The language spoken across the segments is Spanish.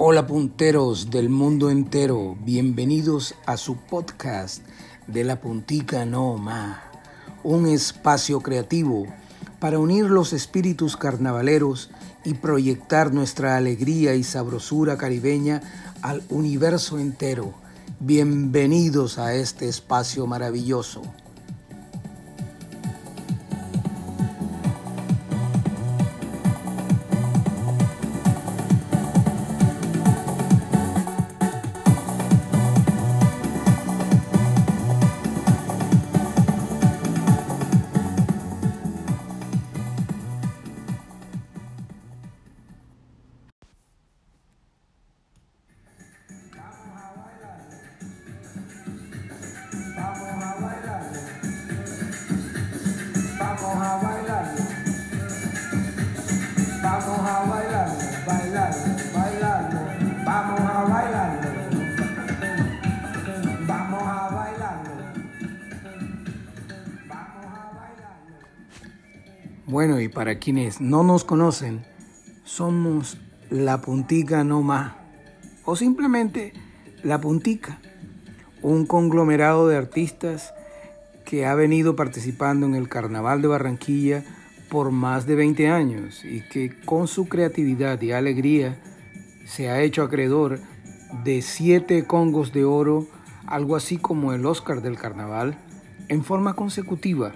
Hola punteros del mundo entero, bienvenidos a su podcast de la puntica no más, un espacio creativo para unir los espíritus carnavaleros y proyectar nuestra alegría y sabrosura caribeña al universo entero. Bienvenidos a este espacio maravilloso. Bueno, y para quienes no nos conocen, somos La Puntica No Más, o simplemente La Puntica, un conglomerado de artistas que ha venido participando en el Carnaval de Barranquilla por más de 20 años y que con su creatividad y alegría se ha hecho acreedor de siete congos de oro, algo así como el Oscar del Carnaval, en forma consecutiva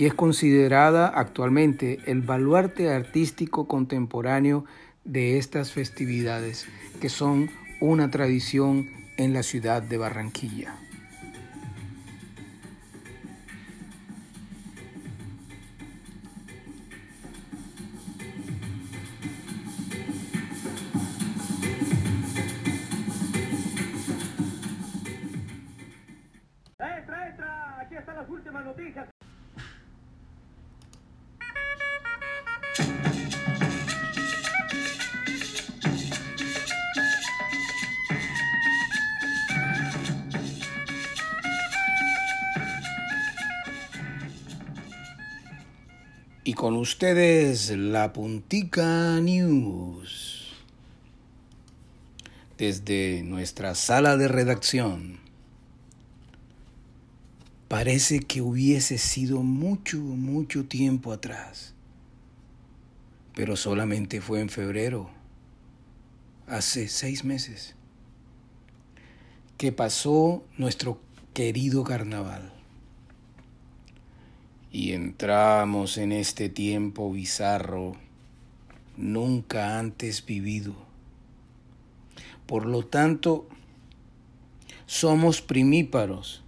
y es considerada actualmente el baluarte artístico contemporáneo de estas festividades, que son una tradición en la ciudad de Barranquilla. Aquí están las últimas noticias. Y con ustedes la Puntica News. Desde nuestra sala de redacción. Parece que hubiese sido mucho, mucho tiempo atrás. Pero solamente fue en febrero, hace seis meses, que pasó nuestro querido carnaval. Y entramos en este tiempo bizarro nunca antes vivido. Por lo tanto, somos primíparos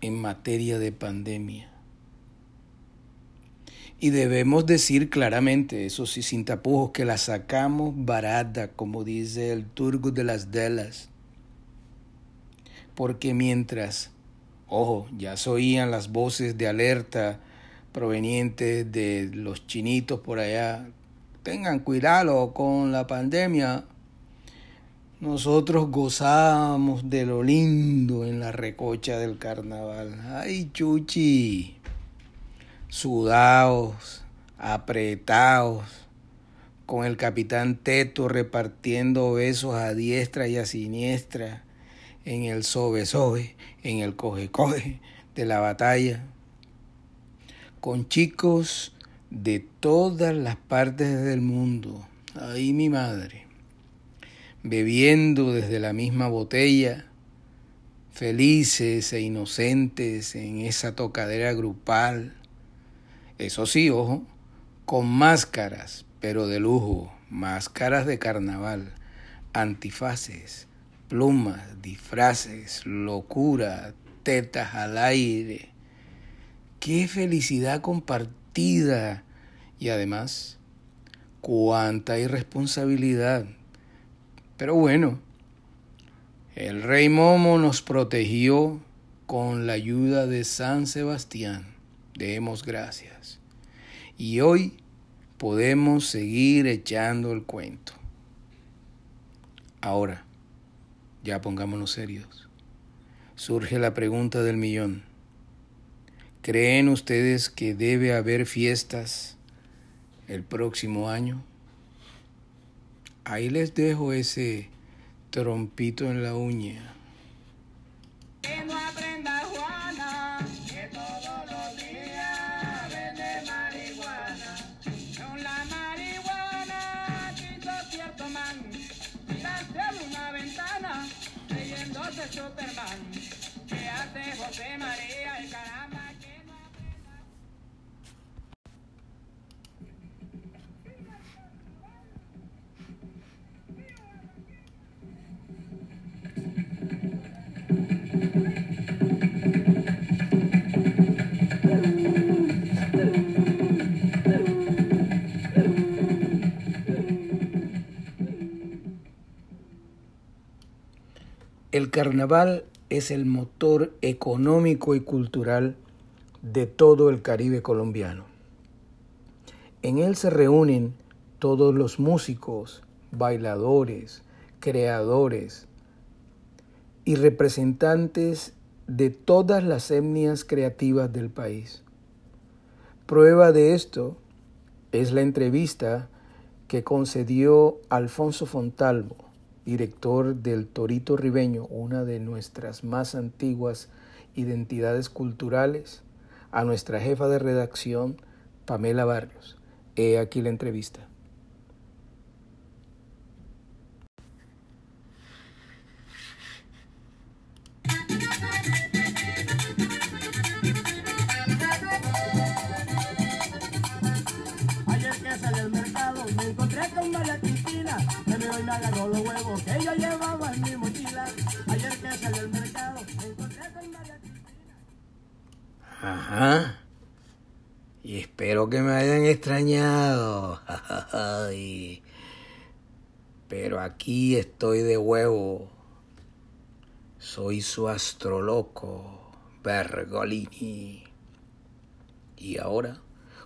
en materia de pandemia. Y debemos decir claramente, eso sí, sin tapujos, que la sacamos barata, como dice el turgo de las delas. Porque mientras Ojo, ya se oían las voces de alerta provenientes de los chinitos por allá. Tengan cuidado con la pandemia. Nosotros gozábamos de lo lindo en la recocha del carnaval. Ay, chuchi. Sudados, apretados, con el capitán Teto repartiendo besos a diestra y a siniestra en el sobe-sobe, en el coge-coge de la batalla, con chicos de todas las partes del mundo. Ahí mi madre, bebiendo desde la misma botella, felices e inocentes en esa tocadera grupal. Eso sí, ojo, con máscaras, pero de lujo, máscaras de carnaval, antifaces, plumas, disfraces, locura, tetas al aire. Qué felicidad compartida y además cuánta irresponsabilidad. Pero bueno, el rey Momo nos protegió con la ayuda de San Sebastián. Demos gracias. Y hoy podemos seguir echando el cuento. Ahora, ya pongámonos serios. Surge la pregunta del millón. ¿Creen ustedes que debe haber fiestas el próximo año? Ahí les dejo ese trompito en la uña. Superman. Que hace José María El carnaval es el motor económico y cultural de todo el Caribe colombiano. En él se reúnen todos los músicos, bailadores, creadores y representantes de todas las etnias creativas del país. Prueba de esto es la entrevista que concedió Alfonso Fontalvo, director del Torito Ribeño, una de nuestras más antiguas identidades culturales, a nuestra jefa de redacción, Pamela Barrios. He aquí la entrevista. Ayer que salí al mercado me encontré con María Cristina Cristina. Ajá. Y espero que me hayan extrañado. Pero aquí estoy de huevo. Soy su astroloco, Bergolini. Y ahora,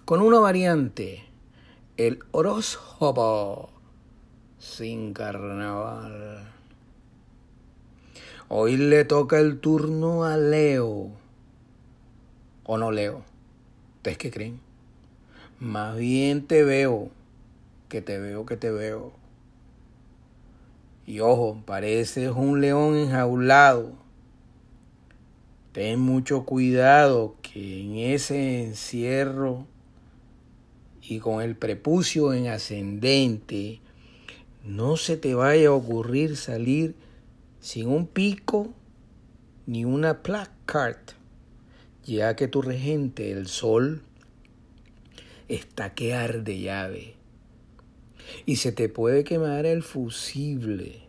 con una variante, el horóscopo sin carnaval. Hoy le toca el turno a Leo. ¿O no Leo? ¿Ustedes qué creen? Más bien te veo, que te veo, que te veo. Y ojo, pareces un león enjaulado. Ten mucho cuidado que en ese encierro y con el prepucio en ascendente no se te vaya a ocurrir salir sin un pico ni una placard, ya que tu regente, el sol, está que arde llave. Y se te puede quemar el fusible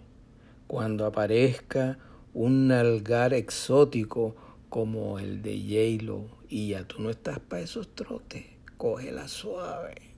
cuando aparezca un nalgar exótico como el de J-Lo. Y ya tú no estás para esos trotes, cógela suave.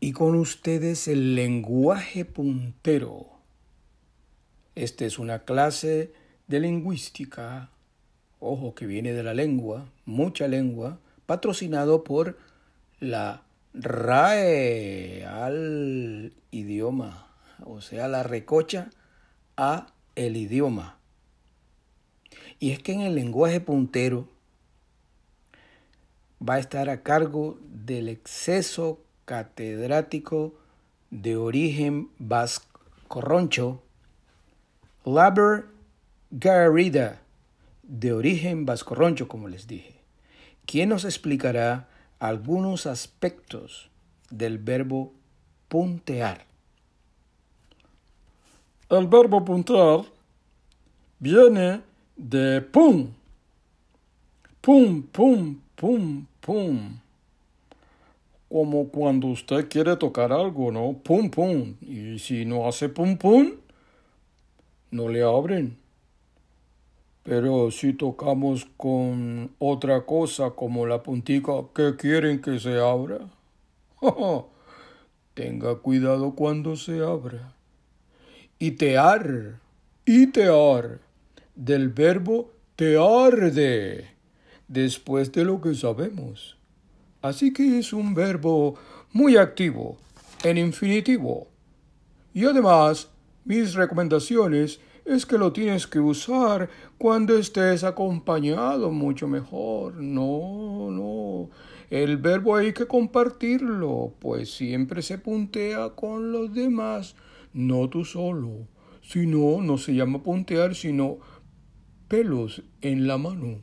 Y con ustedes el lenguaje puntero. Esta es una clase de lingüística, ojo que viene de la lengua, mucha lengua, patrocinado por la RAE al idioma, o sea, la recocha a el idioma. Y es que en el lenguaje puntero va a estar a cargo del exceso catedrático de origen vascorroncho, Laber Garrida, de origen vascorroncho, como les dije, quien nos explicará algunos aspectos del verbo puntear. El verbo puntear viene de pum. Pum, pum, pum, pum. Como cuando usted quiere tocar algo, ¿no? Pum, pum. Y si no hace pum, pum, no le abren. Pero si tocamos con otra cosa como la puntica, ¿qué quieren que se abra? Tenga cuidado cuando se abra. Y tear, y del verbo te arde, después de lo que sabemos. Así que es un verbo muy activo, en infinitivo. Y además, mis recomendaciones es que lo tienes que usar cuando estés acompañado mucho mejor. No, no. El verbo hay que compartirlo, pues siempre se puntea con los demás, no tú solo. Si no, no se llama puntear, sino pelos en la mano.